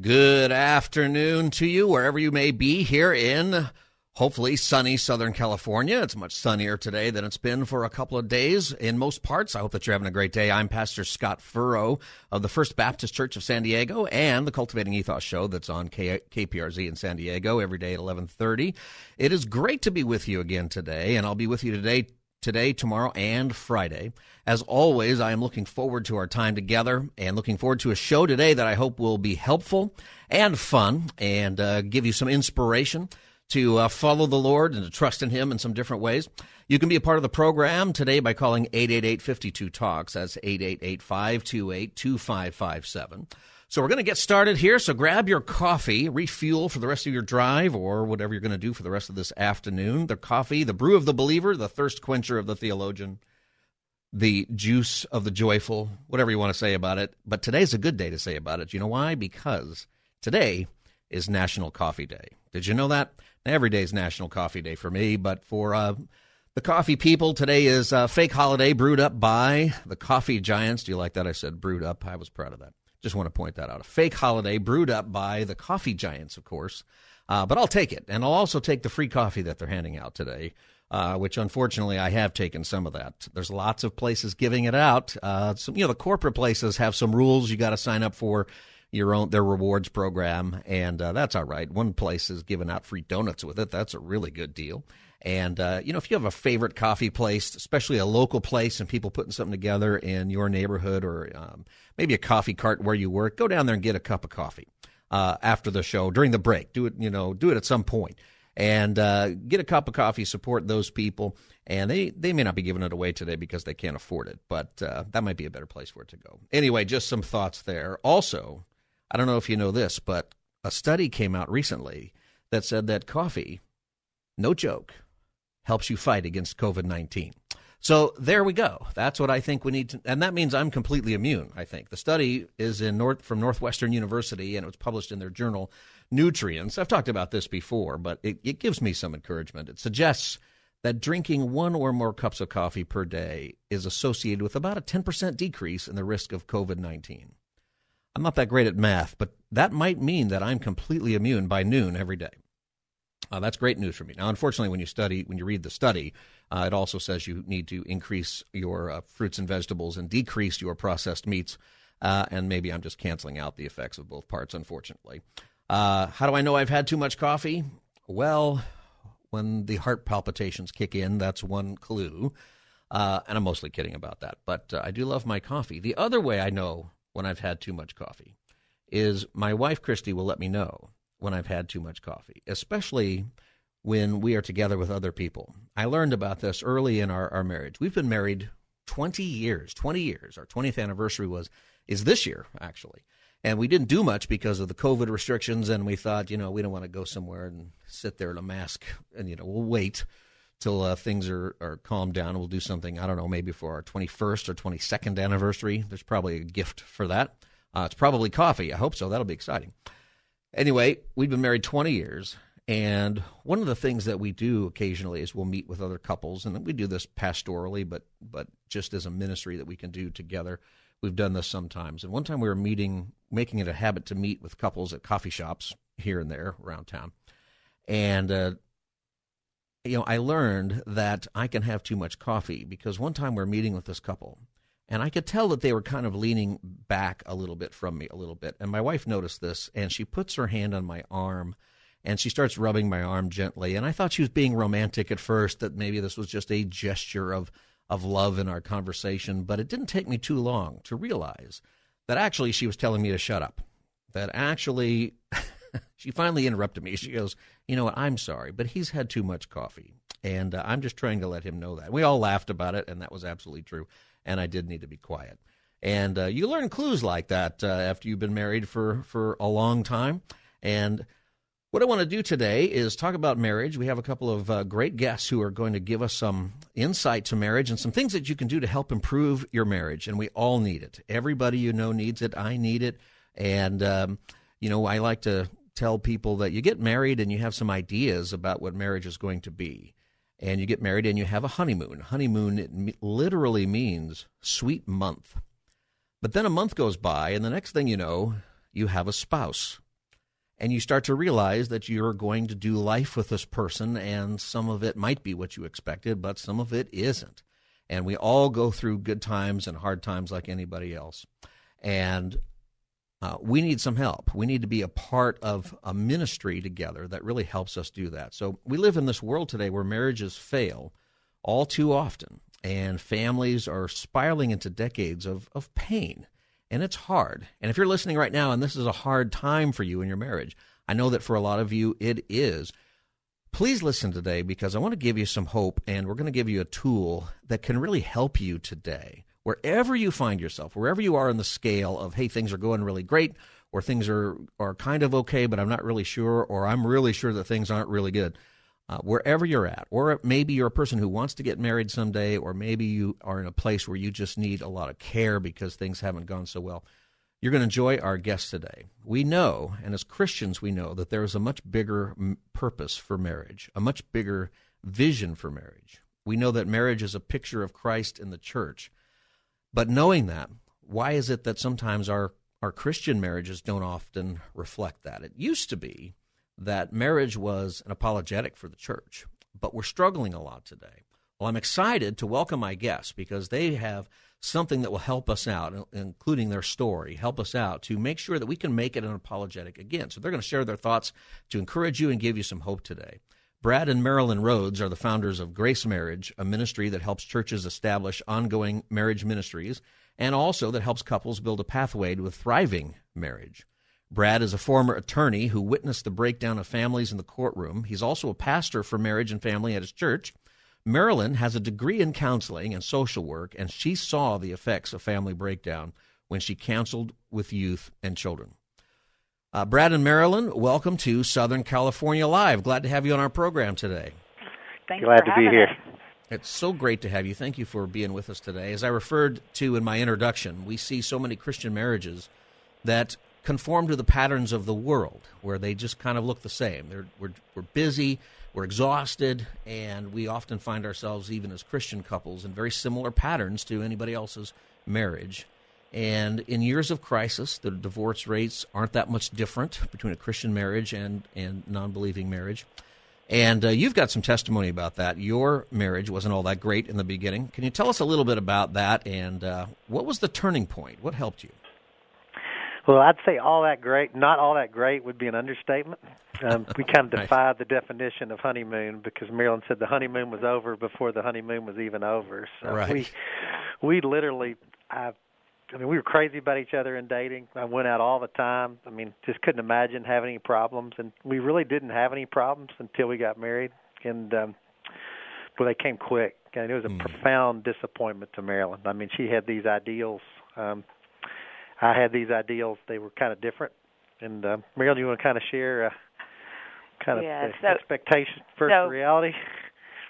Good afternoon to you, wherever you may be here in hopefully sunny Southern California. It's much sunnier today than it's been for a couple of days in most parts. I hope that you're having a great day. I'm Pastor Scott Furrow of the First Baptist Church of San Diego and the Cultivating Ethos show that's on K- KPRZ in San Diego every day at 11:30. It is great to be with you again today, and I'll be with you today today, tomorrow, and Friday. As always, I am looking forward to our time together and looking forward to a show today that I hope will be helpful and fun and uh, give you some inspiration to uh, follow the Lord and to trust in Him in some different ways. You can be a part of the program today by calling 888-52-TALKS. That's 888-528-2557. So we're going to get started here. So grab your coffee, refuel for the rest of your drive or whatever you're going to do for the rest of this afternoon. The coffee, the brew of the believer, the thirst quencher of the theologian, the juice of the joyful, whatever you want to say about it. But today's a good day to say about it. You know why? Because today is National Coffee Day. Did you know that? Every day is National Coffee Day for me, but for uh, the coffee people, today is a fake holiday brewed up by the coffee giants. Do you like that? I said brewed up. I was proud of that. Just want to point that out. A fake holiday brewed up by the coffee giants, of course. Uh, but I'll take it. And I'll also take the free coffee that they're handing out today, uh, which unfortunately I have taken some of that. There's lots of places giving it out. Uh, some, you know, the corporate places have some rules you got to sign up for your own their rewards program, and uh, that's all right. One place is giving out free donuts with it. That's a really good deal. And, uh, you know, if you have a favorite coffee place, especially a local place and people putting something together in your neighborhood or um, maybe a coffee cart where you work, go down there and get a cup of coffee uh, after the show, during the break. Do it, you know, do it at some point and uh, get a cup of coffee, support those people. And they, they may not be giving it away today because they can't afford it, but uh, that might be a better place for it to go. Anyway, just some thoughts there. Also, I don't know if you know this, but a study came out recently that said that coffee, no joke, helps you fight against COVID 19. So there we go. That's what I think we need to, and that means I'm completely immune. I think the study is in North from Northwestern University, and it was published in their journal Nutrients. I've talked about this before, but it, it gives me some encouragement. It suggests that drinking one or more cups of coffee per day is associated with about a 10% decrease in the risk of COVID 19. I'm not that great at math, but that might mean that I'm completely immune by noon every day. Uh, that's great news for me. Now, unfortunately, when you study, when you read the study, uh, it also says you need to increase your uh, fruits and vegetables and decrease your processed meats. Uh, and maybe I'm just canceling out the effects of both parts, unfortunately. Uh, how do I know I've had too much coffee? Well, when the heart palpitations kick in, that's one clue. Uh, and I'm mostly kidding about that, but I do love my coffee. The other way I know when I've had too much coffee is my wife, Christy, will let me know when I've had too much coffee, especially when we are together with other people. I learned about this early in our, our marriage. We've been married 20 years, 20 years. Our 20th anniversary was is this year actually. And we didn't do much because of the COVID restrictions and we thought, you know, we don't want to go somewhere and sit there in a mask and you know, we'll wait till uh, things are, are calmed down. We'll do something, I don't know, maybe for our 21st or 22nd anniversary. There's probably a gift for that. Uh, it's probably coffee. I hope so. That'll be exciting. Anyway, we've been married 20 years. And one of the things that we do occasionally is we'll meet with other couples, and we do this pastorally, but but just as a ministry that we can do together. We've done this sometimes. And one time we were meeting, making it a habit to meet with couples at coffee shops here and there around town. And uh, you know, I learned that I can have too much coffee because one time we we're meeting with this couple, and I could tell that they were kind of leaning back a little bit from me, a little bit. And my wife noticed this, and she puts her hand on my arm and she starts rubbing my arm gently. And I thought she was being romantic at first, that maybe this was just a gesture of, of love in our conversation. But it didn't take me too long to realize that actually she was telling me to shut up. That actually, she finally interrupted me. She goes, You know what? I'm sorry, but he's had too much coffee. And uh, I'm just trying to let him know that. We all laughed about it, and that was absolutely true and I did need to be quiet. And uh, you learn clues like that uh, after you've been married for, for a long time. And what I want to do today is talk about marriage. We have a couple of uh, great guests who are going to give us some insight to marriage and some things that you can do to help improve your marriage. And we all need it. Everybody you know needs it. I need it. And, um, you know, I like to tell people that you get married and you have some ideas about what marriage is going to be. And you get married and you have a honeymoon. Honeymoon it literally means sweet month. But then a month goes by, and the next thing you know, you have a spouse and you start to realize that you're going to do life with this person, and some of it might be what you expected, but some of it isn't. And we all go through good times and hard times like anybody else. And uh, we need some help. We need to be a part of a ministry together that really helps us do that. So we live in this world today where marriages fail all too often, and families are spiraling into decades of, of pain and it's hard. And if you're listening right now and this is a hard time for you in your marriage, I know that for a lot of you it is. Please listen today because I want to give you some hope and we're going to give you a tool that can really help you today. Wherever you find yourself, wherever you are in the scale of, hey, things are going really great, or things are, are kind of okay, but I'm not really sure, or I'm really sure that things aren't really good uh, wherever you're at, or maybe you're a person who wants to get married someday, or maybe you are in a place where you just need a lot of care because things haven't gone so well. You're going to enjoy our guest today. We know, and as Christians, we know that there is a much bigger purpose for marriage, a much bigger vision for marriage. We know that marriage is a picture of Christ in the church. But knowing that, why is it that sometimes our, our Christian marriages don't often reflect that? It used to be that marriage was an apologetic for the church, but we're struggling a lot today. Well, I'm excited to welcome my guests because they have something that will help us out, including their story, help us out to make sure that we can make it an apologetic again. So they're going to share their thoughts to encourage you and give you some hope today. Brad and Marilyn Rhoads are the founders of Grace Marriage, a ministry that helps churches establish ongoing marriage ministries and also that helps couples build a pathway to a thriving marriage. Brad is a former attorney who witnessed the breakdown of families in the courtroom. He's also a pastor for marriage and family at his church. Marilyn has a degree in counseling and social work, and she saw the effects of family breakdown when she counseled with youth and children. Uh, Brad and Marilyn, welcome to Southern California Live. Glad to have you on our program today. Thanks Glad to be here. Us. It's so great to have you. Thank you for being with us today. As I referred to in my introduction, we see so many Christian marriages that conform to the patterns of the world, where they just kind of look the same. They're, we're, we're busy, we're exhausted, and we often find ourselves, even as Christian couples, in very similar patterns to anybody else's marriage. And in years of crisis, the divorce rates aren't that much different between a Christian marriage and, and non believing marriage. And uh, you've got some testimony about that. Your marriage wasn't all that great in the beginning. Can you tell us a little bit about that and uh, what was the turning point? What helped you? Well, I'd say all that great. Not all that great would be an understatement. Um, we kind of defied the definition of honeymoon because Marilyn said the honeymoon was over before the honeymoon was even over. So right. we we literally I I mean we were crazy about each other in dating. I went out all the time. I mean just couldn't imagine having any problems and we really didn't have any problems until we got married and um but they came quick and it was a mm. profound disappointment to Marilyn. I mean she had these ideals um I had these ideals. They were kind of different. And uh, Marilyn, you want to kind of share uh, kind of yeah, so, expectation versus so, reality?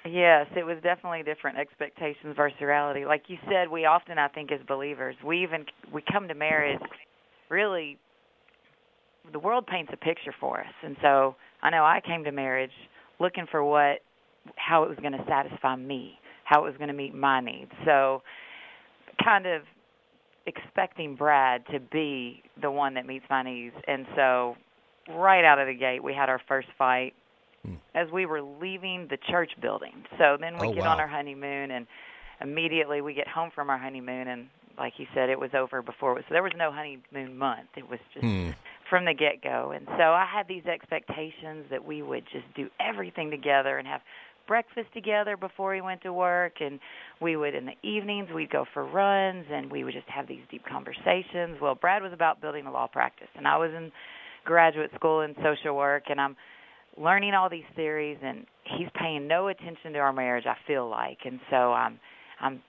Yes, it was definitely different expectations versus reality. Like you said, we often, I think, as believers, we even we come to marriage really. The world paints a picture for us, and so I know I came to marriage looking for what, how it was going to satisfy me, how it was going to meet my needs. So, kind of expecting Brad to be the one that meets my needs. And so, right out of the gate, we had our first fight hmm. as we were leaving the church building. So then we oh, get wow. on our honeymoon, and immediately we get home from our honeymoon, and like you said, it was over before. So there was no honeymoon month. It was just hmm. from the get go. And so I had these expectations that we would just do everything together and have breakfast together before he went to work and we would in the evenings we'd go for runs and we would just have these deep conversations well brad was about building a law practice and i was in graduate school in social work and i'm learning all these theories and he's paying no attention to our marriage i feel like and so i'm i'm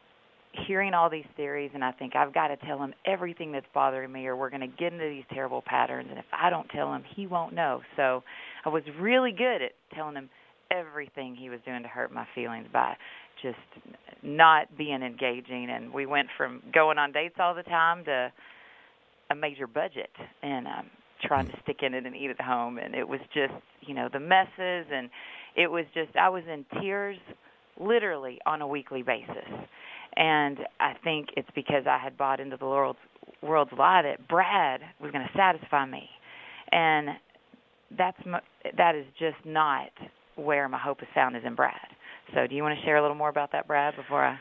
hearing all these theories, and I think I've got to tell him everything that's bothering me, or we're going to get into these terrible patterns. And if I don't tell him, he won't know. So I was really good at telling him everything he was doing to hurt my feelings by just not being engaging. And we went from going on dates all the time to a major budget and um trying to mm-hmm. stick in it and eat at home and it was just you know the messes and it was just I was in tears literally on a weekly basis. And I think it's because I had bought into the world's world's lie that Brad was going to satisfy me. And that's my, that is just not where my hope is found is in Brad. So do you want to share a little more about that Brad before I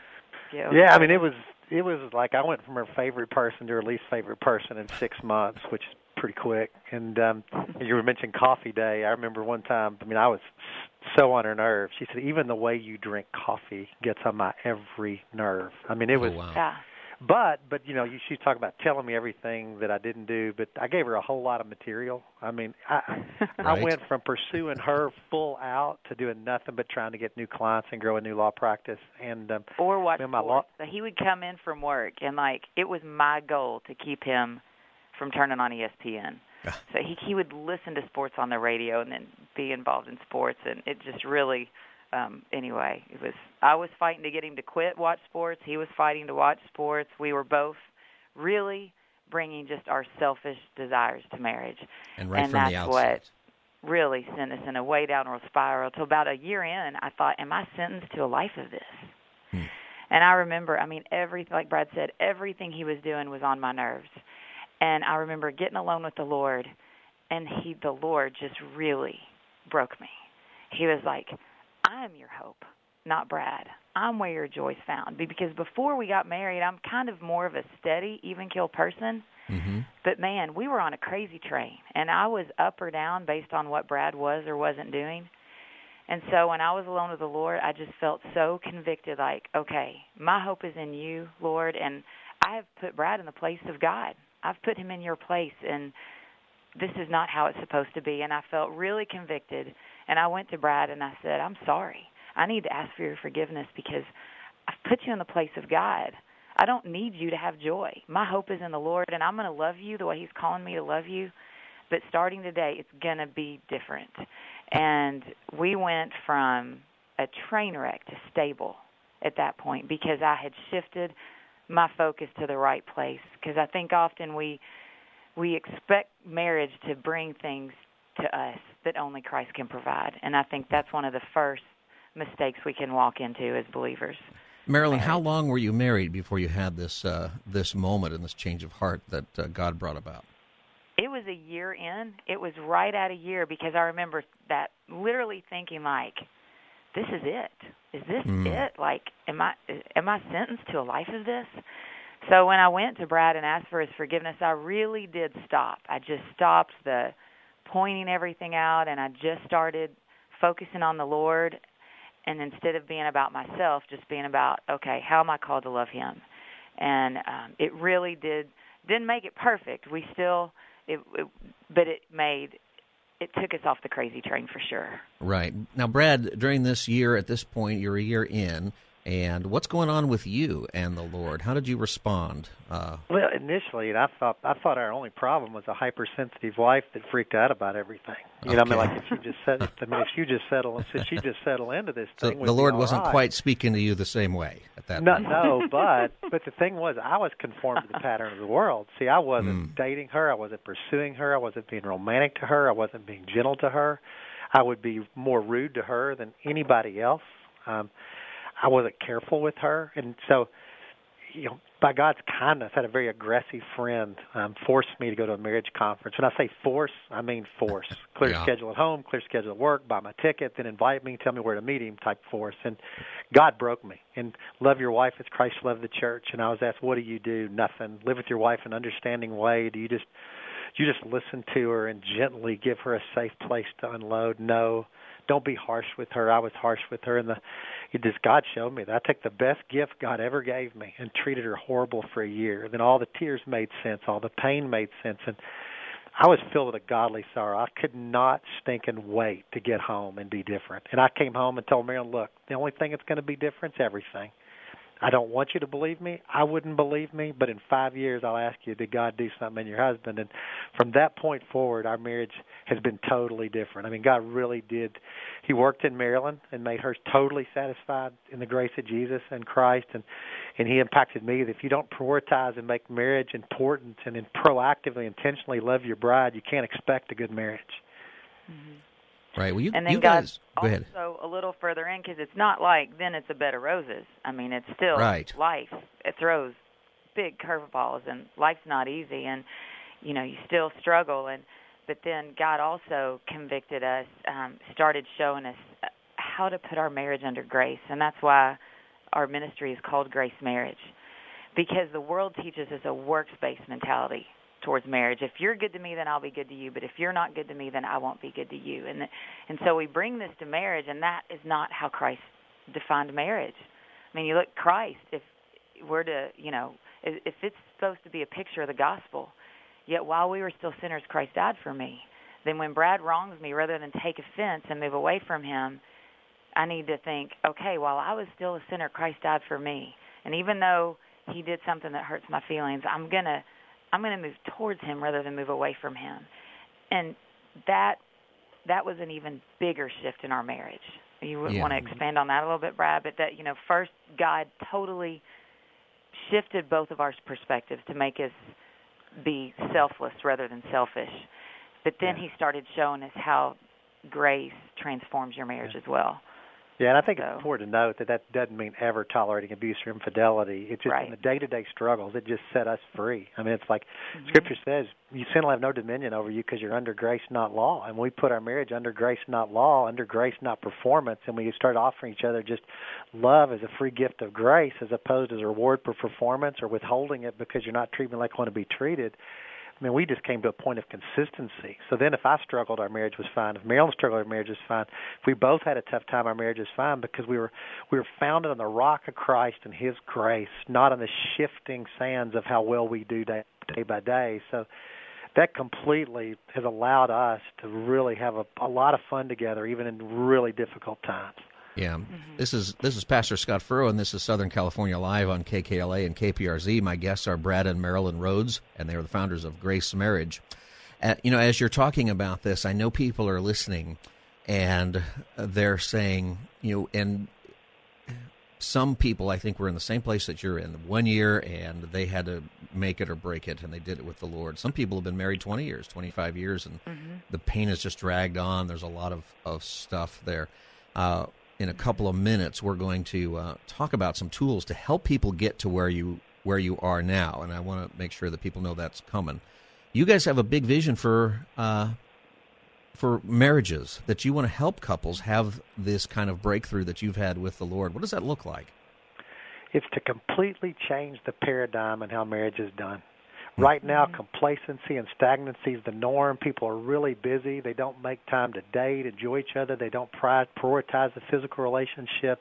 get Yeah, I mean it was it was like I went from her favorite person to her least favorite person in six months, which is pretty quick. And um you were mentioning coffee day. I remember one time. I mean, I was so on her nerves. She said, "Even the way you drink coffee gets on my every nerve." I mean, it was. oh, wow. yeah But but you know, you, she's talking about telling me everything that I didn't do. But I gave her a whole lot of material. I mean, I I went from pursuing her full out to doing nothing but trying to get new clients and grow a new law practice. And um, or watch Man, my law- So he would come in from work and like it was my goal to keep him from turning on ESPN. So he he would listen to sports on the radio and then be involved in sports and it just really um anyway, it was I was fighting to get him to quit watch sports, he was fighting to watch sports. We were both really bringing just our selfish desires to marriage And right and that's what really sent us in a way downward spiral. Till about a year in, I thought, "Am I sentenced to a life of this?" Hmm. And I remember, I mean, everything like Brad said, everything he was doing was on my nerves. And I remember getting alone with the Lord, and he, the Lord, just really broke me. He was like, "I am your hope, not Brad. I'm where your joy's found." Because before we got married, I'm kind of more of a steady, even kill person. hmm But man, we were on a crazy train, and I was up or down based on what Brad was or wasn't doing. And so when I was alone with the Lord, I just felt so convicted like, okay, my hope is in you, Lord, and I have put Brad in the place of God. I've put him in your place and this is not how it's supposed to be and I felt really convicted and I went to Brad and I said, "I'm sorry. I need to ask for your forgiveness because I've put you in the place of God. I don't need you to have joy. My hope is in the Lord, and I'm going to love you the way He's calling me to love you. But starting today, it's going to be different. And we went from a train wreck to stable at that point because I had shifted my focus to the right place. Because I think often we we expect marriage to bring things to us that only Christ can provide, and I think that's one of the first mistakes we can walk into as believers. Marilyn, how long were you married before you had this uh, this moment and this change of heart that uh, God brought about? It was a year in. It was right at a year because I remember that literally thinking like, "This is it. Is this Mm. it? Like, am I am I sentenced to a life of this?" So when I went to Brad and asked for his forgiveness, I really did stop. I just stopped the pointing everything out, and I just started focusing on the Lord. And instead of being about myself, just being about, okay, how am I called to love Him? And um, it really did didn't make it perfect. We still it, it but it made it took us off the crazy train for sure. Right. Now, Brad, during this year, at this point, you're a year in, and what's going on with you and the Lord? How did you respond? Uh, Well, initially, I thought I thought our only problem was a hypersensitive wife that freaked out about everything. You know, I mean, like if you just set, I mean, if you just settle, if you just settle into this so thing, we'd the Lord wasn't right. quite speaking to you the same way at that No, point. no, but but the thing was, I was conformed to the pattern of the world. See, I wasn't Mm. dating her, I wasn't pursuing her, I wasn't being romantic to her, I wasn't being gentle to her. I would be more rude to her than anybody else. Um, I wasn't careful with her, and so, you know, by God's kindness, I had a very aggressive friend um, force me to go to a marriage conference. When I say force, I mean force. Clear Yeah. schedule at home, clear schedule at work, buy my ticket, then invite me, tell me where to meet him type force. And God broke me. And love your wife as Christ loved the church. And I was asked, what do you do? Nothing. Live with your wife in an understanding way. Do you just do you just listen to her and gently give her a safe place to unload? No. Don't be harsh with her. I was harsh with her, and the it just God showed me that I took the best gift God ever gave me and treated her horrible for a year. Then all the tears made sense, all the pain made sense, and I was filled with a godly sorrow. I could not stinking wait to get home and be different. And I came home and told Marilyn, "Look, the only thing that's going to be different is everything. I don't want you to believe me. I wouldn't believe me, but in five years, I'll ask you, did God do something in your husband? And from that point forward, our marriage has been totally different. I mean, God really did. He worked in Marilyn and made her totally satisfied in the grace of Jesus and Christ, and and He impacted me. That if you don't prioritize and make marriage important and then proactively, intentionally love your bride, you can't expect a good marriage. Mm-hmm. Right. Well, you, and then you guys, go ahead. also a little further in because it's not like then it's a bed of roses. I mean, it's still Right. life. It throws big curveballs, and life's not easy, and you know you still struggle. And but then God also convicted us, um, started showing us uh, how to put our marriage under grace, and that's why our ministry is called Grace Marriage, because the world teaches us a works-based mentality towards marriage. If you're good to me, then I'll be good to you. But if you're not good to me, then I won't be good to you. And and so we bring this to marriage, and that is not how Christ defined marriage. I mean, you look Christ. If we're to, you know, if it's supposed to be a picture of the gospel, yet while we were still sinners, Christ died for me. Then when Brad wrongs me, rather than take offense and move away from him, I need to think, okay, while I was still a sinner, Christ died for me. And even though he did something that hurts my feelings, I'm gonna I'm going to move towards him rather than move away from him. And that that was an even bigger shift in our marriage. You would Yeah. want to expand on that a little bit, Brad, but that you know, first God totally shifted both of our perspectives to make us be selfless rather than selfish. But then Yeah. he started showing us how grace transforms your marriage as well. Yeah, and I think So- it's important to note that that doesn't mean ever tolerating abuse or infidelity. It's just Right. in the day-to-day struggles, it just set us free. I mean, it's like Mm-hmm. Scripture says, "You sin will have no dominion over you because you're under grace, not law." And we put our marriage under grace, not law, under grace, not performance, and we start offering each other just love as a free gift of grace, as opposed as a reward for performance or withholding it because you're not treating me like I want to be treated. I mean, we just came to a point of consistency. So then, if I struggled, our marriage was fine. If Marilyn struggled, our marriage was fine. If we both had a tough time, our marriage was fine because we were we were founded on the rock of Christ and His grace, not on the shifting sands of how well we do day, day by day. So that completely has allowed us to really have a, a lot of fun together, even in really difficult times. Yeah, this is this is Pastor Scott Furrow, and this is Southern California Live on KKLA and KPRZ. My guests are Brad and Marilyn Rhoads, and they are the founders of Grace Marriage. Uh, you know, as you're talking about this, I know people are listening, and they're saying, you know, and some people I think were in the same place that you're in. One year, and they had to make it or break it, and they did it with the Lord. Some people have been married 20 years, 25 years, and the pain has just dragged on. There's a lot of of stuff there. Uh, in a couple of minutes, we're going to uh, talk about some tools to help people get to where you where you are now, and I want to make sure that people know that's coming. You guys have a big vision for uh, for marriages that you want to help couples have this kind of breakthrough that you've had with the Lord. What does that look like? It's to completely change the paradigm and how marriage is done. Mm-hmm. Right now, complacency and stagnancy is the norm. People are really busy. They don't make time to date, enjoy each other. They don't pri- prioritize the physical relationship,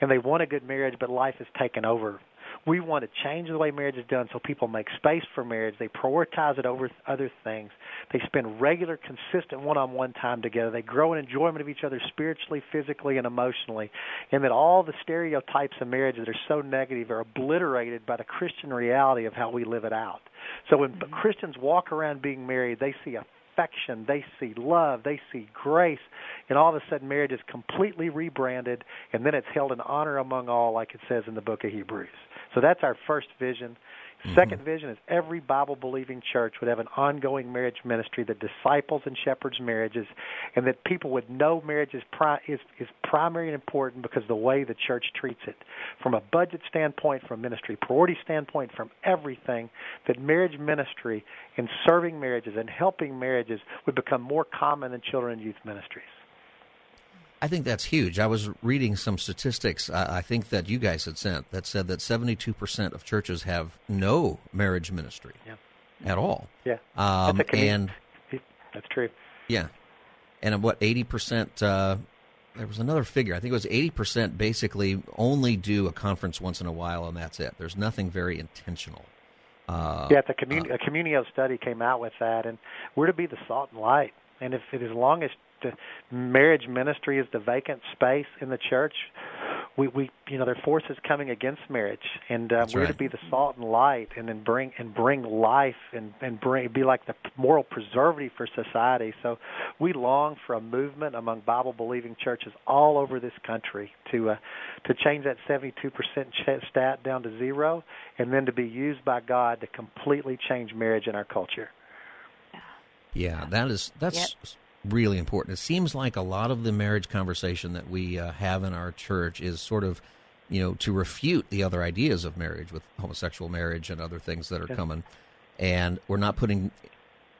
and they want a good marriage, but life has taken over. We want to change the way marriage is done so people make space for marriage. They prioritize it over other things. They spend regular, consistent one on one time together. They grow in enjoyment of each other spiritually, physically, and emotionally. And that all the stereotypes of marriage that are so negative are obliterated by the Christian reality of how we live it out. So when mm-hmm. Christians walk around being married, they see affection, they see love, they see grace, and all of a sudden marriage is completely rebranded, and then it's held in honor among all, like it says in the book of Hebrews. So that's our first vision. Mm-hmm. 2nd vision is every Bible believing church would have an ongoing marriage ministry that disciples and shepherds marriages, and that people would know marriage is, pri- is, is primary and important because of the way the church treats it. From a budget standpoint, from a ministry priority standpoint, from everything, that marriage ministry and serving marriages and helping marriages would become more common than children and youth ministries. I think that's huge. I was reading some statistics. I I think that you guys had sent that said that seventy-two percent of churches have no marriage ministry Yeah. at all. Yeah. Um, That's and That's true. yeah, and what eighty percent? Uh, there was another figure. I think it was eighty percent. Basically, only do a conference once in a while, and that's it. There's nothing very intentional. Uh, Yeah, the commun- a Communio study came out with that, and we're to be the salt and light. And if it, as long as the marriage ministry is the vacant space in the church, we we you know there are forces coming against marriage, and uh, we're right. to be the salt and light, and then bring and bring life and and bring be like the moral preservative for society. So we long for a movement among Bible believing churches all over this country to uh, to change that 72% stat down to zero, and then to be used by God to completely change marriage in our culture. Yeah, that is that's Yep. Really important. It seems like a lot of the marriage conversation that we uh, have in our church is sort of, you know, to refute the other ideas of marriage with homosexual marriage and other things that are Yeah. coming, and we're not putting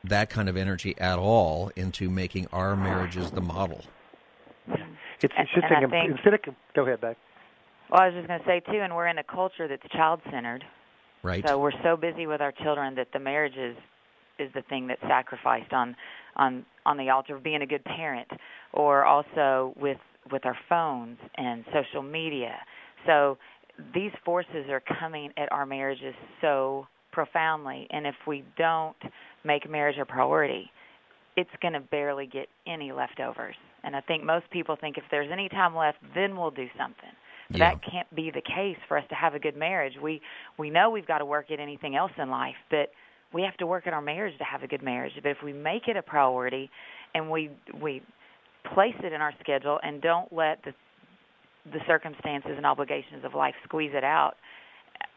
that kind of energy at all into making our marriages the model. It's, And- it's just and I like, think- instead of go ahead, Beck. Well, I was just going to say too, and we're in a culture that's child-centered. Right. So we're so busy with our children that the marriage is is the thing that's sacrificed on on on the altar of being a good parent, or also with with our phones and social media. So these forces are coming at our marriages so profoundly, and if we don't make marriage a priority, it's going to barely get any leftovers. And I think most people think if there's any time left, then we'll do something. But Yeah. that can't be the case for us to have a good marriage. We we know we've got to work at anything else in life, but we have to work at our marriage to have a good marriage. But if we make it a priority and we we place it in our schedule and don't let the the circumstances and obligations of life squeeze it out,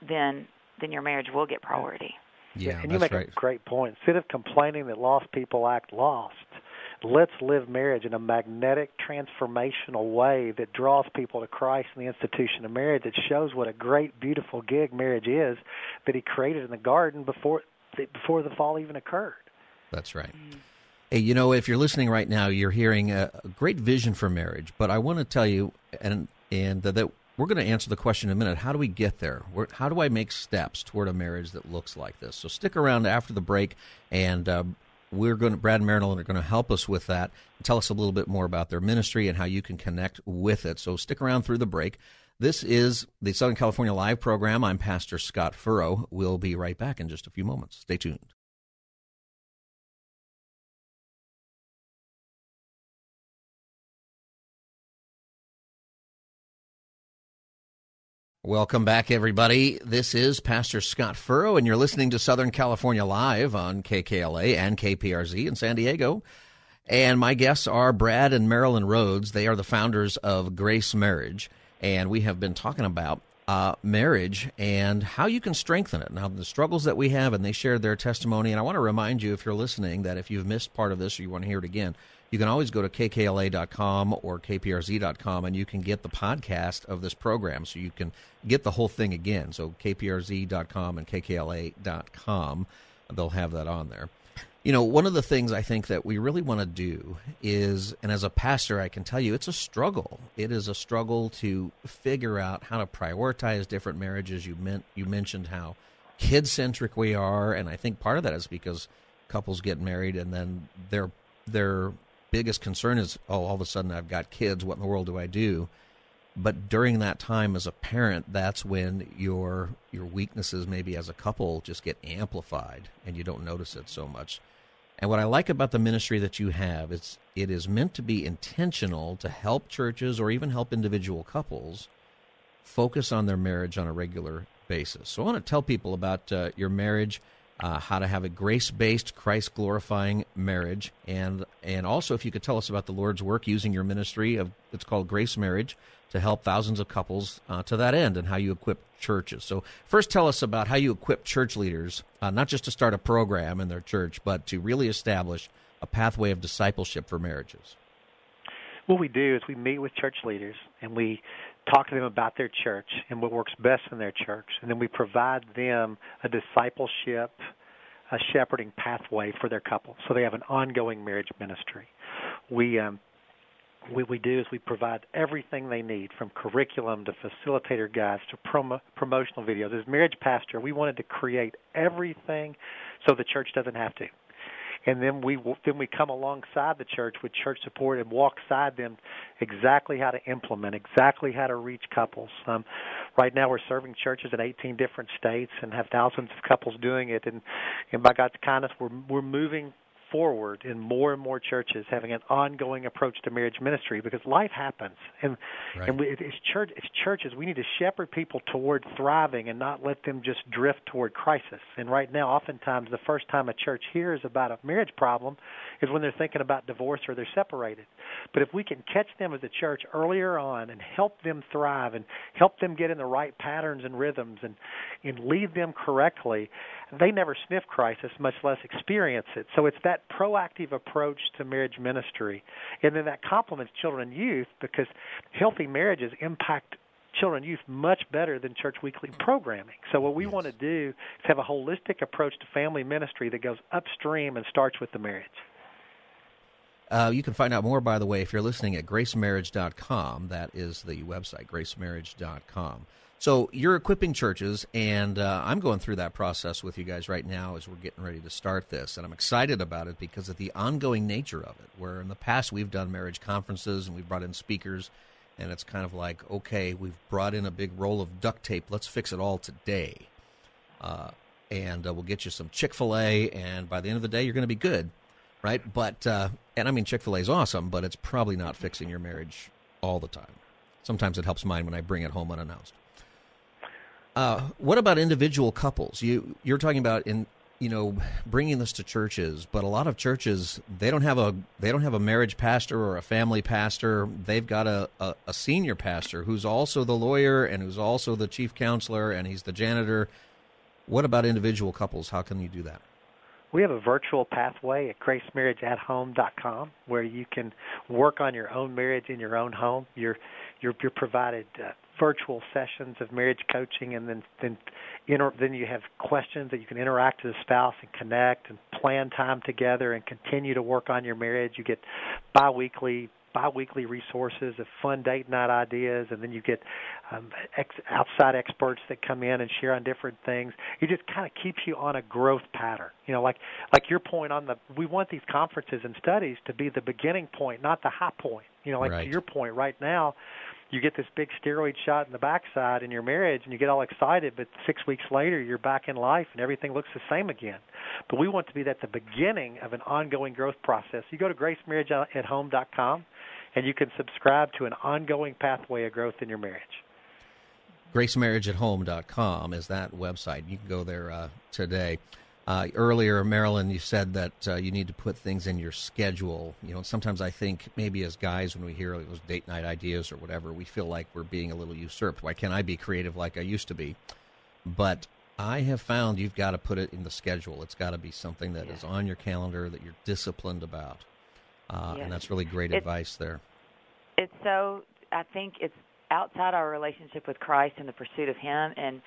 then then your marriage will get priority. yeah, and you that's make right. a great point. Instead of complaining that lost people act lost, let's live marriage in a magnetic, transformational way that draws people to Christ and the institution of marriage. That shows what a great, beautiful gig marriage is that He created in the garden before before the fall even occurred. That's right. Hey, you know, if you're listening right now, you're hearing a, great vision for marriage. But I want to tell you, and and that we're going to answer the question in a minute. How do we get there? Where, how do I make steps toward a marriage that looks like this? So stick around after the break, and uh, we're going to Brad and Marilyn are going to help us with that. And tell us a little bit more about their ministry and how you can connect with it. So stick around through the break. This is the Southern California Live program. I'm Pastor Scott Furrow. We'll be right back in just a few moments. Stay tuned. Welcome back, everybody. This is Pastor Scott Furrow, and you're listening to Southern California Live on KKLA and KPRZ in San Diego. And my guests are Brad and Marilyn Rhoads. They are the founders of Grace Marriage, and we have been talking about uh, marriage and how you can strengthen it. Now, the struggles that we have, and they shared their testimony. And I want to remind you, if you're listening, that if you've missed part of this or you want to hear it again, you can always go to kkla.com or kprz.com and you can get the podcast of this program so you can get the whole thing again. So kprz.com and kkla.com, they'll have that on there. You know, one of the things I think that we really want to do is, and as a pastor, I can tell you it's a struggle. It is a struggle to figure out how to prioritize different marriages. You meant you mentioned how kid centric we are, and I think part of that is because couples get married and then their their biggest concern is, oh, all of a sudden I've got kids. What in the world do I do? But during that time as a parent, that's when your your weaknesses maybe as a couple just get amplified and you don't notice it so much. And what I like about the ministry that you have is it is meant to be intentional to help churches or even help individual couples focus on their marriage on a regular basis. So I want to tell people about uh, your marriage, uh, how to have a grace-based, Christ-glorifying marriage, and and also if you could tell us about the Lord's work using your ministry of it's called Grace Marriage to help thousands of couples uh, to that end, and how you equip churches. So first, tell us about how you equip church leaders, uh, not just to start a program in their church, but to really establish a pathway of discipleship for marriages. What we do is we meet with church leaders and we talk to them about their church and what works best in their church, and then we provide them a discipleship, a shepherding pathway for their couple, so they have an ongoing marriage ministry. We um, what we do is we provide everything they need from curriculum to facilitator guides to promo, promotional videos. As marriage pastor, we wanted to create everything so the church doesn't have to. And then we then we come alongside the church with church support and walk side them exactly how to implement, exactly how to reach couples. Um, right now, we're serving churches in 18 different states and have thousands of couples doing it. And, and by God's kindness, we're we're moving forward in more and more churches having an ongoing approach to marriage ministry because life happens. And Right. and we, it's church it's churches. We need to shepherd people toward thriving and not let them just drift toward crisis. And right now oftentimes the first time a church hears about a marriage problem is when they're thinking about divorce or they're separated. But if we can catch them as a church earlier on and help them thrive and help them get in the right patterns and rhythms and and lead them correctly they never sniff crisis, much less experience it. So it's that proactive approach to marriage ministry. And then that complements children and youth because healthy marriages impact children and youth much better than church weekly programming. So what we Yes. want to do is have a holistic approach to family ministry that goes upstream and starts with the marriage. Uh, you can find out more, by the way, if you're listening at gracemarriage.com. That is the website, gracemarriage.com. So you're equipping churches, and uh, I'm going through that process with you guys right now as we're getting ready to start this. And I'm excited about it because of the ongoing nature of it, where in the past we've done marriage conferences and we've brought in speakers, and it's kind of like, okay, we've brought in a big roll of duct tape. Let's fix it all today. Uh, and uh, we'll get you some Chick fil A, and by the end of the day, you're going to be good right? But uh, and I mean Chick Fil A is awesome, but it's probably not fixing your marriage all the time. Sometimes it helps mine when I bring it home unannounced. Uh, what about individual couples? You you're talking about in you know bringing this to churches, but a lot of churches they don't have a they don't have a marriage pastor or a family pastor. They've got a, a, a senior pastor who's also the lawyer and who's also the chief counselor and he's the janitor. What about individual couples? How can you do that? We have a virtual pathway at gracemarriageathome.com where you can work on your own marriage in your own home. You're you're, you're provided uh, virtual sessions of marriage coaching, and then then inter- then you have questions that you can interact with the spouse and connect and plan time together and continue to work on your marriage. You get biweekly biweekly resources of fun date night ideas, and then you get um, ex- outside experts that come in and share on different things. It just kind of keeps you on a growth pattern. You know, like like your point on the we want these conferences and studies to be the beginning point, not the high point. You know, like Right. to your point, right now. You get this big steroid shot in the backside in your marriage, and you get all excited. But six weeks later, you're back in life, and everything looks the same again. But we want to be at the beginning of an ongoing growth process. You go to gracemarriageathome.com, and you can subscribe to an ongoing pathway of growth in your marriage. gracemarriageathome.com is that website. You can go there uh, today. Uh, earlier, Marilyn, you said that uh, you need to put things in your schedule. You know, sometimes I think maybe as guys, when we hear those date night ideas or whatever, we feel like we're being a little usurped. Why can't I be creative like I used to be? But I have found you've got to put it in the schedule. It's got to be something that is on your calendar that you're disciplined about. Uh, Yes. And that's really great It- advice there. it's so I think it's outside our relationship with Christ and the pursuit of Him. And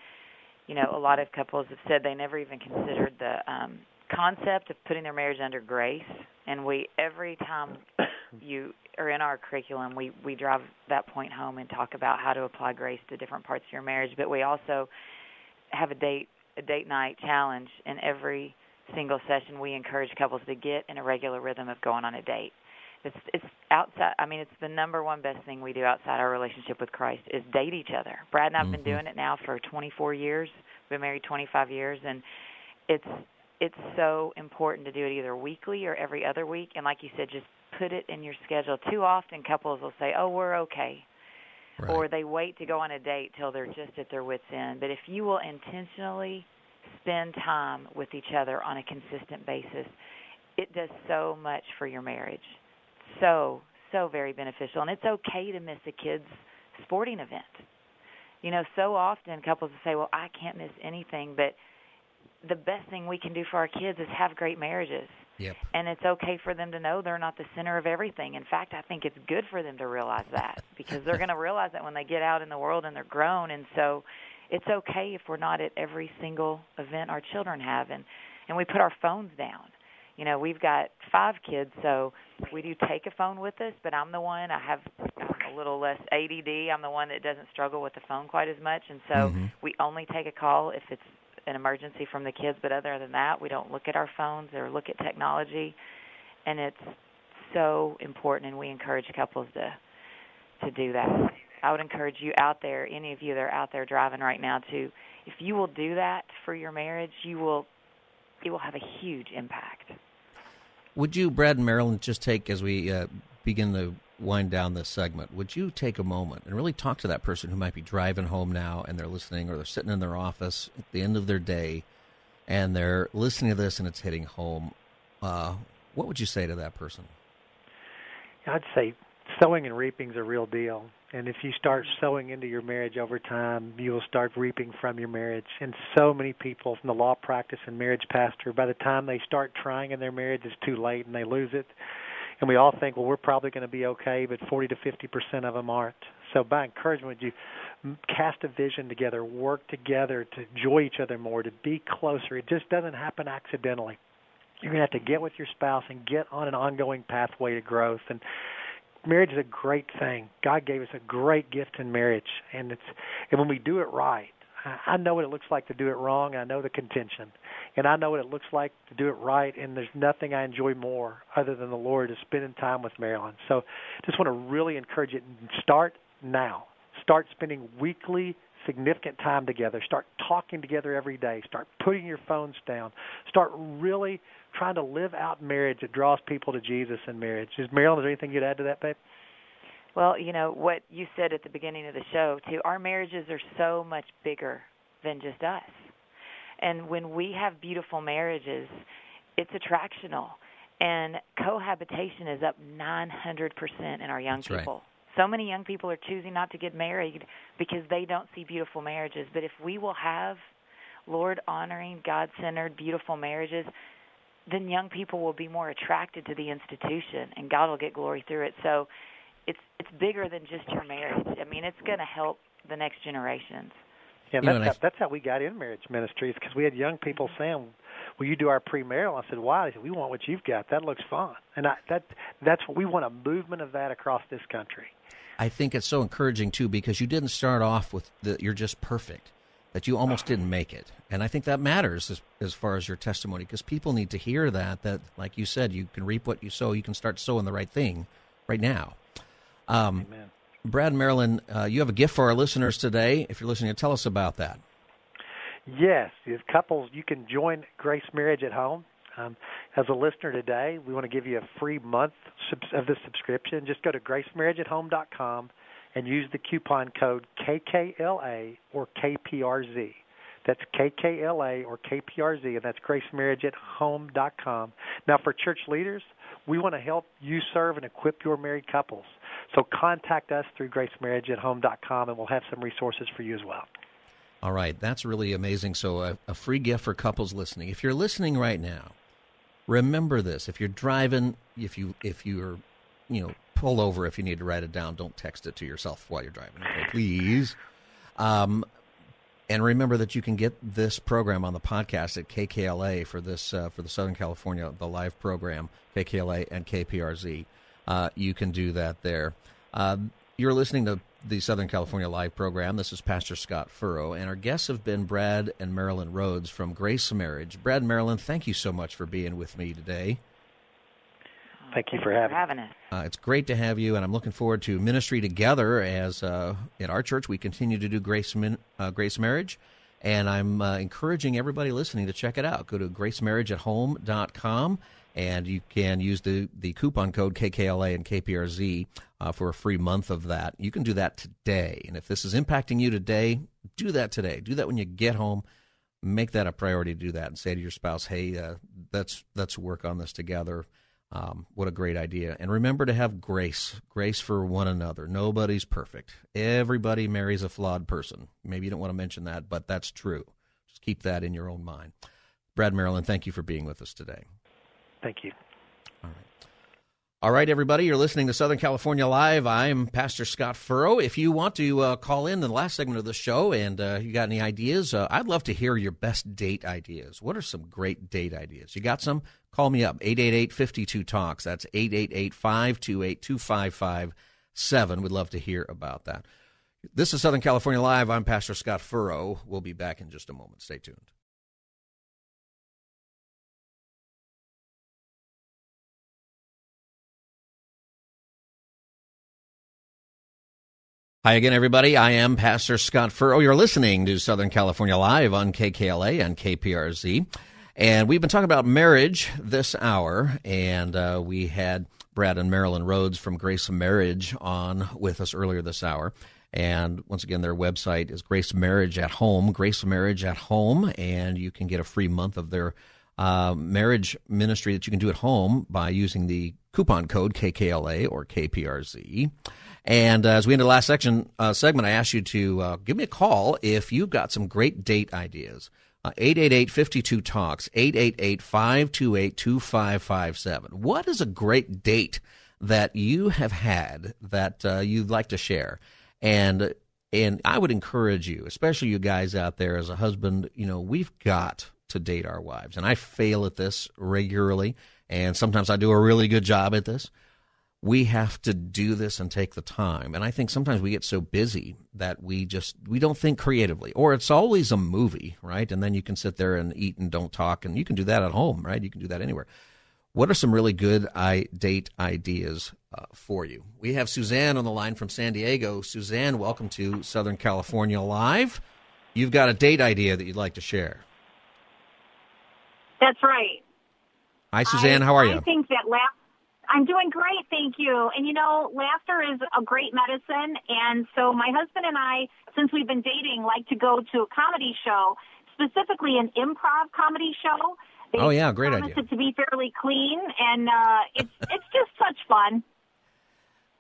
you know, a lot of couples have said they never even considered the um, concept of putting their marriage under grace. And we every time you are in our curriculum, we we drive that point home and talk about how to apply grace to different parts of your marriage. But we also have a date a date night challenge in every single session. We encourage couples to get in a regular rhythm of going on a date it's it's outside i mean it's the number one best thing we do outside our relationship with christ is date each other. Brad and i've been Mhm. doing it now for twenty four years. We've been married twenty five years and it's it's so important to do it either weekly or every other week. And like you said just put it in your schedule. Too often couples will say oh we're okay. Right. or they wait to go on a date till they're just at their wits end. But if you will intentionally spend time with each other on a consistent basis it does so much for your marriage so so very beneficial and it's okay to miss a kid's sporting event you know so often couples will say well i can't miss anything but the best thing we can do for our kids is have great marriages Yep. and it's okay for them to know they're not the center of everything. In fact, I think it's good for them to realize that because they're going to realize that when they get out in the world and they're grown and so it's okay if we're not at every single event our children have and and we put our phones down. You know, we've got 5 kids, so we do take a phone with us, but I'm the one I have I'm a little less ADD. I'm the one that doesn't struggle with the phone quite as much and so Mhm. we only take a call if it's an emergency from the kids, but other than that, we don't look at our phones or look at technology, and it's so important. And we encourage couples to to do that. I would encourage you out there, any of you that are out there driving right now, to if you will do that for your marriage, you will it will have a huge impact. Would you, Brad and Marilyn, just take as we uh, begin to wind down this segment? Would you take a moment and really talk to that person who might be driving home now and they're listening, or they're sitting in their office at the end of their day, and they're listening to this and it's hitting home? Uh, what would you say to that person? I'd say sowing and reaping is a real deal. And if you start sowing into your marriage over time, you will start reaping from your marriage. And so many people from the law practice and marriage pastor, by the time they start trying in their marriage, it's too late and they lose it. And we all think, well, we're probably going to be okay, but 40 to 50 percent of them aren't. So, by encouragement, you cast a vision together, work together to enjoy each other more, to be closer. It just doesn't happen accidentally. You're going to have to get with your spouse and get on an ongoing pathway to growth. And marriage is a great thing. God gave us a great gift in marriage, and it's and when we do it right, I know what it looks like to do it wrong. I know the contention, and I know what it looks like to do it right. And there's nothing I enjoy more other than the Lord is spending time with Marilyn. So, just want to really encourage you. Start now. Start spending weekly significant time together. Start talking together every day. Start putting your phones down. Start really trying to live out marriage that draws people to Jesus in marriage. Is Marilyn, is there anything you'd add to that, babe? Well, you know what you said at the beginning of the show too. Our marriages are so much bigger than just us. And when we have beautiful marriages, it's attractional. And cohabitation is up 900% in our young That's people. Right. So many young people are choosing not to get married because they don't see beautiful marriages. But if we will have Lord honoring, God centered, beautiful marriages, then young people will be more attracted to the institution and God will get glory through it. So it's it's bigger than just your marriage. I mean, it's going to help the next generations. Yeah, You know, that's I- that's how we got in marriage ministries because we had young people mm-hmm. saying, "Will you do our premarital?" I said, "Why?" They said, "We want what you've got. That looks fun." And I, that that's what we want a movement of that across this country. I think it's so encouraging too because you didn't start off with the you're just perfect, that you almost didn't make it, and I think that matters as as far as your testimony because people need to hear that that like you said you can reap what you sow, you can start sowing the right thing right now. Um, Amen. Brad Marilyn, uh, you have a gift for our listeners today. If you're listening, tell us about that. Yes, as couples, you can join Grace Marriage at Home. Um, as a listener today, we want to give you a free month of the subscription. Just go to gracemarriageathome.com and use the coupon code KKLA or KPRZ. That's KKLA or KPRZ, and that's gracemarriageathome.com. Now, for church leaders, we want to help you serve and equip your married couples. So contact us through gracemarriageathome.com, and we'll have some resources for you as well. All right, that's really amazing. So, a, a free gift for couples listening. If you're listening right now, remember this: if you're driving, if you if you're, you know, pull over if you need to write it down. Don't text it to yourself while you're driving, okay, please. Um, and remember that you can get this program on the podcast at KKLA for this uh, for the Southern California the live program KKLA and KPRZ. Uh, you can do that there. Uh, you're listening to the Southern California live program. This is Pastor Scott Furrow, and our guests have been Brad and Marilyn Rhoads from Grace Marriage. Brad and Marilyn, thank you so much for being with me today. Thank you for having, for having us. Uh, it's great to have you, and I'm looking forward to ministry together as uh, at our church we continue to do Grace Min- uh, Grace Marriage, and I'm uh, encouraging everybody listening to check it out. Go to gracemarriageathome.com, and you can use the the coupon code KKLA and KPRZ uh, for a free month of that. You can do that today, and if this is impacting you today, do that today. Do that when you get home. Make that a priority to do that, and say to your spouse, "Hey, uh, let's let's work on this together." Um, what a great idea. And remember to have grace, grace for one another. Nobody's perfect. Everybody marries a flawed person. Maybe you don't want to mention that, but that's true. Just keep that in your own mind. Brad Marilyn, thank you for being with us today. Thank you. All right. All right, everybody, you're listening to Southern California Live. I'm Pastor Scott Furrow. If you want to uh, call in the last segment of the show and uh, you got any ideas, uh, I'd love to hear your best date ideas. What are some great date ideas? You got some? Call me up, 888-52-TALKS. That's 888-528-2557. We'd love to hear about that. This is Southern California Live. I'm Pastor Scott Furrow. We'll be back in just a moment. Stay tuned. Hi again, everybody. I am Pastor Scott Furrow. You're listening to Southern California Live on KKLA and KPRZ. And we've been talking about marriage this hour, and uh, we had Brad and Marilyn Rhoads from Grace Marriage on with us earlier this hour. And once again, their website is Grace Marriage at Home, Grace Marriage at Home, and you can get a free month of their uh, marriage ministry that you can do at home by using the coupon code KKLA or KPRZ. And uh, as we end the last section uh, segment, I asked you to uh, give me a call if you've got some great date ideas. Uh, 888 52 Talks, 888 528 2557. What is a great date that you have had that uh, you'd like to share? And and I would encourage you, especially you guys out there as a husband, you know, we've got to date our wives. And I fail at this regularly, and sometimes I do a really good job at this we have to do this and take the time. And I think sometimes we get so busy that we just we don't think creatively. Or it's always a movie, right? And then you can sit there and eat and don't talk and you can do that at home, right? You can do that anywhere. What are some really good I date ideas uh, for you? We have Suzanne on the line from San Diego. Suzanne, welcome to Southern California Live. You've got a date idea that you'd like to share. That's right. Hi, Suzanne. I, how are you? I think that last I'm doing great, thank you. And you know, laughter is a great medicine. And so my husband and I, since we've been dating, like to go to a comedy show, specifically an improv comedy show. They oh yeah, great idea. It to be fairly clean, and uh, it's it's just such fun.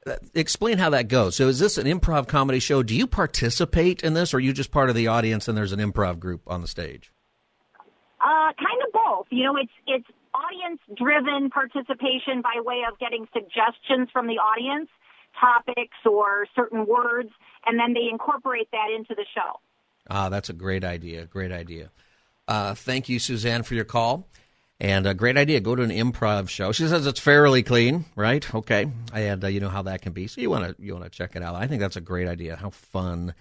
Uh, explain how that goes. So, is this an improv comedy show? Do you participate in this, or are you just part of the audience and there's an improv group on the stage? Uh, kind of both. You know, it's it's audience driven participation by way of getting suggestions from the audience, topics or certain words, and then they incorporate that into the show. Ah, that's a great idea. Great idea. Uh, thank you, Suzanne, for your call. And a great idea. Go to an improv show. She says it's fairly clean, right? Okay, and uh, you know how that can be. So you want to you want to check it out. I think that's a great idea. How fun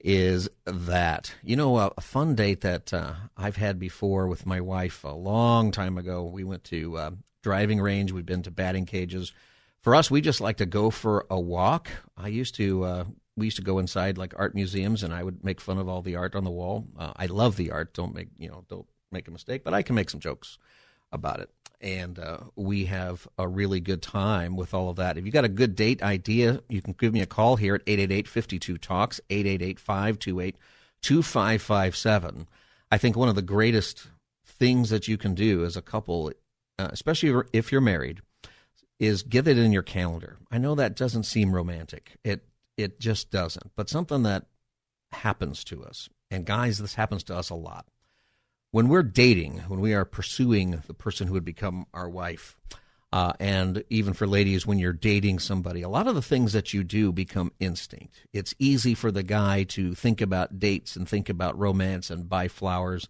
is that you know a, fun date that uh, I've had before with my wife a long time ago. We went to uh, driving range. We've been to batting cages. For us, we just like to go for a walk. I used to. Uh, we used to go inside like art museums, and I would make fun of all the art on the wall. Uh, I love the art. Don't make you know. Don't make a mistake. But I can make some jokes about it and uh, we have a really good time with all of that. If you got a good date idea, you can give me a call here at 888-52-TALKS, 888-528-2557. I think one of the greatest things that you can do as a couple, uh, especially if you're married, is get it in your calendar. I know that doesn't seem romantic. It it just doesn't. But something that happens to us, and guys, this happens to us a lot when we're dating, when we are pursuing the person who would become our wife, uh, and even for ladies, when you're dating somebody, a lot of the things that you do become instinct. It's easy for the guy to think about dates and think about romance and buy flowers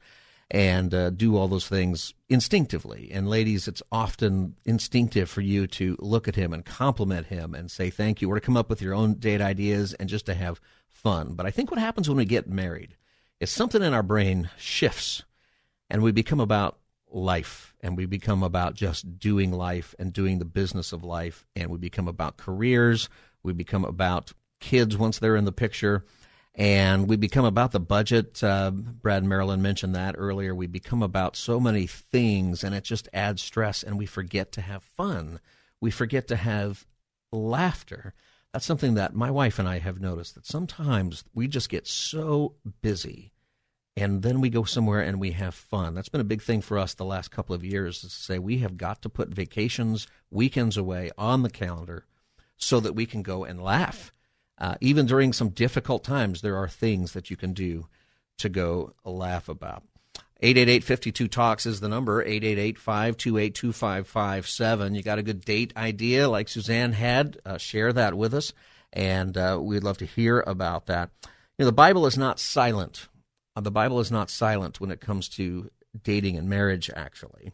and uh, do all those things instinctively. And ladies, it's often instinctive for you to look at him and compliment him and say thank you, or to come up with your own date ideas and just to have fun. But I think what happens when we get married is something in our brain shifts and we become about life and we become about just doing life and doing the business of life and we become about careers we become about kids once they're in the picture and we become about the budget. Uh, brad and marilyn mentioned that earlier. We become about so many things and it just adds stress and we forget to have fun. We forget to have laughter. That's something that my wife and i have noticed that sometimes we just get so busy and then we go somewhere and we have fun. That's been a big thing for us the last couple of years to say we have got to put vacations, weekends away on the calendar so that we can go and laugh. Uh, even during some difficult times, there are things that you can do to go laugh about. 888-52-TALKS is the number, 888-528-2557. You got a good date idea like Suzanne had, uh, share that with us, and uh, we'd love to hear about that. You know, the Bible is not silent uh, the Bible is not silent when it comes to dating and marriage, actually.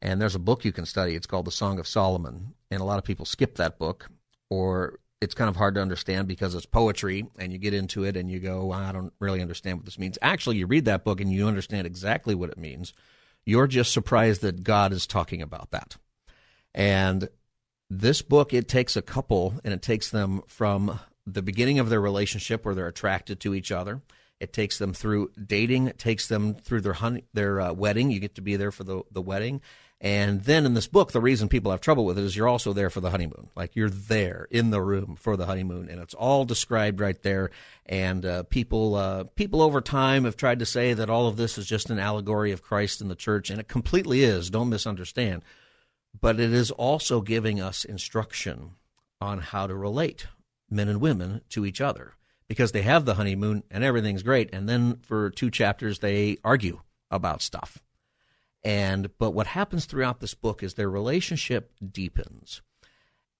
And there's a book you can study. It's called The Song of Solomon. And a lot of people skip that book, or it's kind of hard to understand because it's poetry, and you get into it and you go, well, I don't really understand what this means. Actually, you read that book and you understand exactly what it means. You're just surprised that God is talking about that. And this book, it takes a couple and it takes them from the beginning of their relationship where they're attracted to each other It takes them through dating. It takes them through their honey, their uh, wedding. You get to be there for the the wedding, and then in this book, the reason people have trouble with it is you're also there for the honeymoon. Like you're there in the room for the honeymoon, and it's all described right there. And uh, people, uh, people over time have tried to say that all of this is just an allegory of Christ and the church, and it completely is. Don't misunderstand. But it is also giving us instruction on how to relate men and women to each other because they have the honeymoon and everything's great, and then for two chapters they argue about stuff and but what happens throughout this book is their relationship deepens.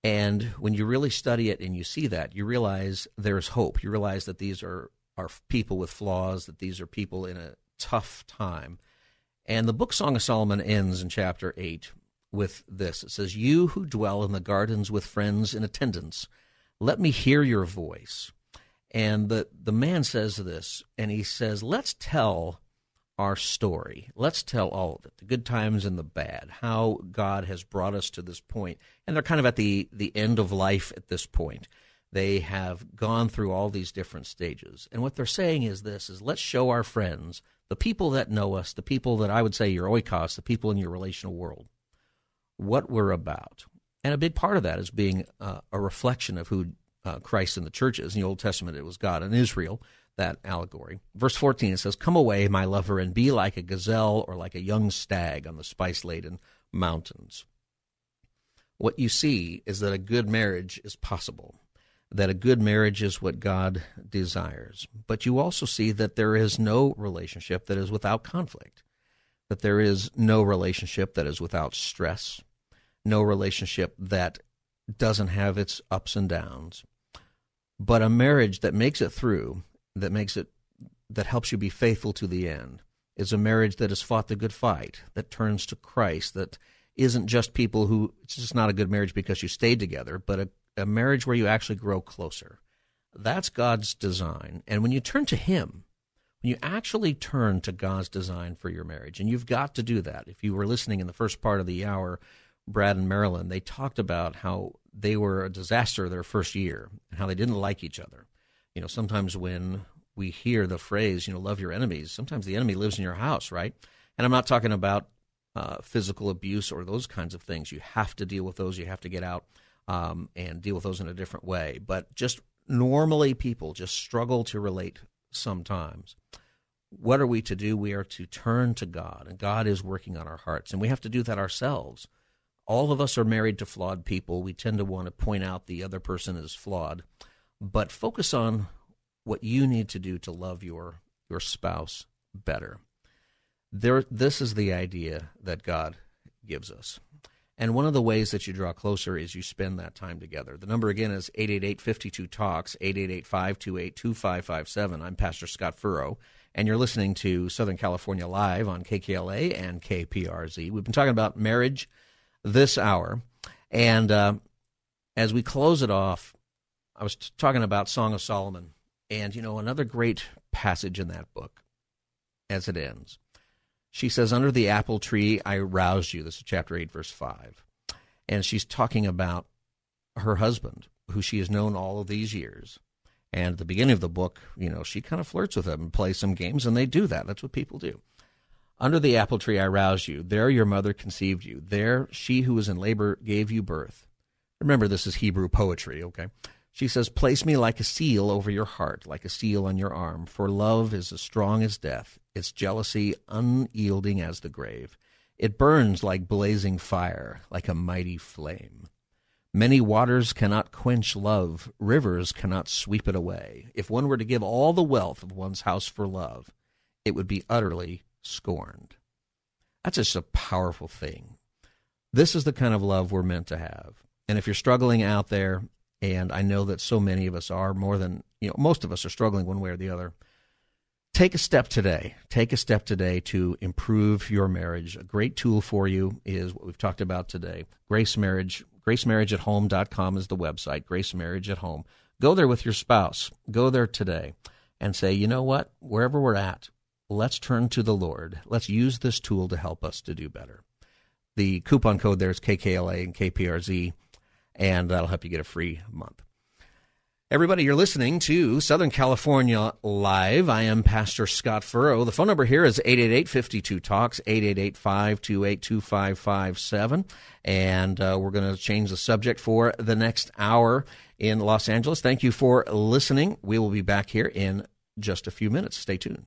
And when you really study it and you see that, you realize there's hope. You realize that these are are people with flaws, that these are people in a tough time. And the book Song of Solomon ends in chapter 8 with this. It says, "You who dwell in the gardens with friends in attendance, let me hear your voice." And the the man says this, and he says, "Let's tell our story. Let's tell all of it, the good times and the bad, how God has brought us to this point. And they're kind of at the, the end of life at this point. They have gone through all these different stages. And what they're saying is this is let's show our friends, the people that know us, the people that I would say your oikos, the people in your relational world, what we're about. And a big part of that is being uh, a reflection of who uh, Christ and the churches. In the Old Testament, it was God and Israel that allegory. Verse 14, it says, Come away, my lover, and be like a gazelle or like a young stag on the spice laden mountains. What you see is that a good marriage is possible, that a good marriage is what God desires. But you also see that there is no relationship that is without conflict, that there is no relationship that is without stress, no relationship that doesn't have its ups and downs. But a marriage that makes it through that makes it that helps you be faithful to the end is a marriage that has fought the good fight, that turns to Christ, that isn't just people who it's just not a good marriage because you stayed together, but a, a marriage where you actually grow closer. That's God's design. And when you turn to Him, when you actually turn to God's design for your marriage, and you've got to do that. If you were listening in the first part of the hour, Brad and Marilyn, they talked about how they were a disaster their first year and how they didn't like each other you know, sometimes when we hear the phrase, you know, love your enemies, sometimes the enemy lives in your house, right? And I'm not talking about uh, physical abuse or those kinds of things. You have to deal with those. You have to get out um, and deal with those in a different way. But just normally, people just struggle to relate sometimes. What are we to do? We are to turn to God, and God is working on our hearts, and we have to do that ourselves. All of us are married to flawed people. We tend to want to point out the other person is flawed but focus on what you need to do to love your your spouse better. There, this is the idea that God gives us. And one of the ways that you draw closer is you spend that time together. The number again is 888-52-TALKS, 888-528-2557. I'm Pastor Scott Furrow, and you're listening to Southern California Live on KKLA and KPRZ. We've been talking about marriage this hour. And uh, as we close it off, I was t- talking about Song of Solomon, and you know another great passage in that book, as it ends. She says, "Under the apple tree, I roused you." This is chapter eight, verse five, and she's talking about her husband, who she has known all of these years. And at the beginning of the book, you know, she kind of flirts with him and plays some games, and they do that. That's what people do. Under the apple tree I roused you. There your mother conceived you. There she who was in labor gave you birth. Remember, this is Hebrew poetry, okay? She says, Place me like a seal over your heart, like a seal on your arm, for love is as strong as death, its jealousy unyielding as the grave. It burns like blazing fire, like a mighty flame. Many waters cannot quench love, rivers cannot sweep it away. If one were to give all the wealth of one's house for love, it would be utterly scorned. That's just a powerful thing. This is the kind of love we're meant to have. And if you're struggling out there and I know that so many of us are more than you know most of us are struggling one way or the other. Take a step today. Take a step today to improve your marriage. A great tool for you is what we've talked about today. Grace Marriage, gracemarriageathome.com is the website. Grace Marriage at Home. Go there with your spouse. Go there today and say, you know what? Wherever we're at, let's turn to the Lord. Let's use this tool to help us to do better. The coupon code there is KKLA and KPRZ and that'll help you get a free month. Everybody, you're listening to Southern California Live. I am Pastor Scott Furrow. The phone number here is 888-52-TALKS, 888-528-2557. And uh, we're going to change the subject for the next hour in Los Angeles. Thank you for listening. We will be back here in just a few minutes. Stay tuned.